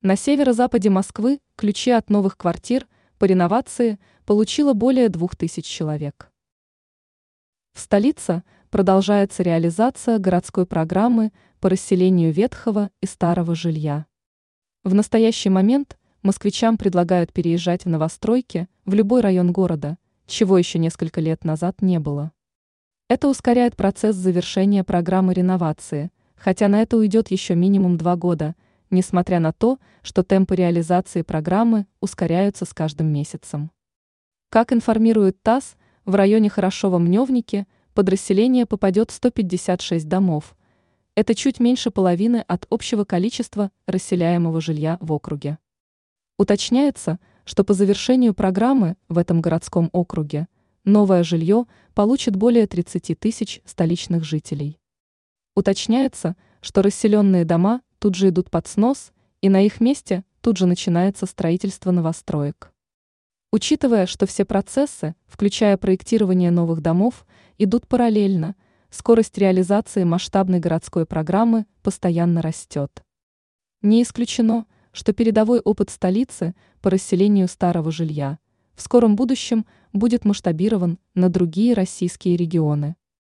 На северо-западе Москвы ключи от новых квартир по реновации получило более двух тысяч человек. В столице продолжается реализация городской программы по расселению ветхого и старого жилья. В настоящий момент москвичам предлагают переезжать в новостройки в любой район города, чего еще несколько лет назад не было. Это ускоряет процесс завершения программы реновации, хотя на это уйдет еще минимум два года – несмотря на то, что темпы реализации программы ускоряются с каждым месяцем. Как информирует ТАСС, в районе Хорошова-Мневники под расселение попадет 156 домов. Это чуть меньше половины от общего количества расселяемого жилья в округе. Уточняется, что по завершению программы в этом городском округе новое жилье получит более 30 тысяч столичных жителей. Уточняется, что расселенные дома тут же идут под снос, и на их месте тут же начинается строительство новостроек. Учитывая, что все процессы, включая проектирование новых домов, идут параллельно, скорость реализации масштабной городской программы постоянно растет. Не исключено, что передовой опыт столицы по расселению старого жилья в скором будущем будет масштабирован на другие российские регионы.